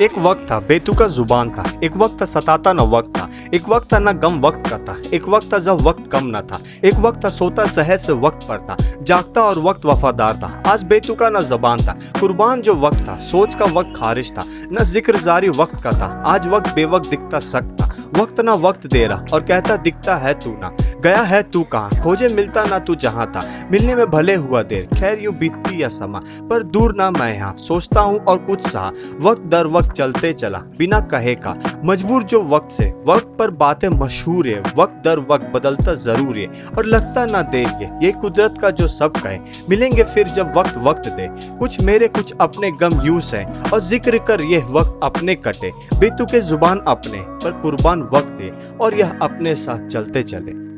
एक वक्त था, बेतुका ज़ुबान था। एक वक्त था सताता न वक्त था। एक वक्त था न गम वक्त का था। एक वक्त था जब वक्त कम न था। एक वक्त था सोता सहज से वक्त पर था। जागता और वक्त वफादार था। आज बेतुका न जबान था। कुर्बान जो वक्त था, सोच का वक्त खारिज था। न ज़िक्र जारी वक्त का था। आज वक्त बेवक्त दिखता सकता वक्त ना वक्त दे रहा और कहता दिखता है तू ना। गया है तू कहाँ? खोजे मिलता ना तू जहाँ था। मिलने में भले हुआ देर, खैर यूँ बीतती या समा। पर दूर ना मैं यहाँ, सोचता हूँ और कुछ सहा। वक्त दर वक्त चलते चला, बिना कहे का। मजबूर जो वक्त से, वक्त पर बातें मशहूर है। वक्त दर वक्त बदलता ज़रूर है। और लगता ना देर ये ये कुदरत का जो सब कहे। मिलेंगे फिर जब वक्त वक्त दे। कुछ मेरे, कुछ अपने गम यूस है और ज़िक्र कर ये वक्त अपने कटे। बेतु के ज़ुबान अपने, पर कुर्बान वक्त दे। और यह अपने साथ चलते चले।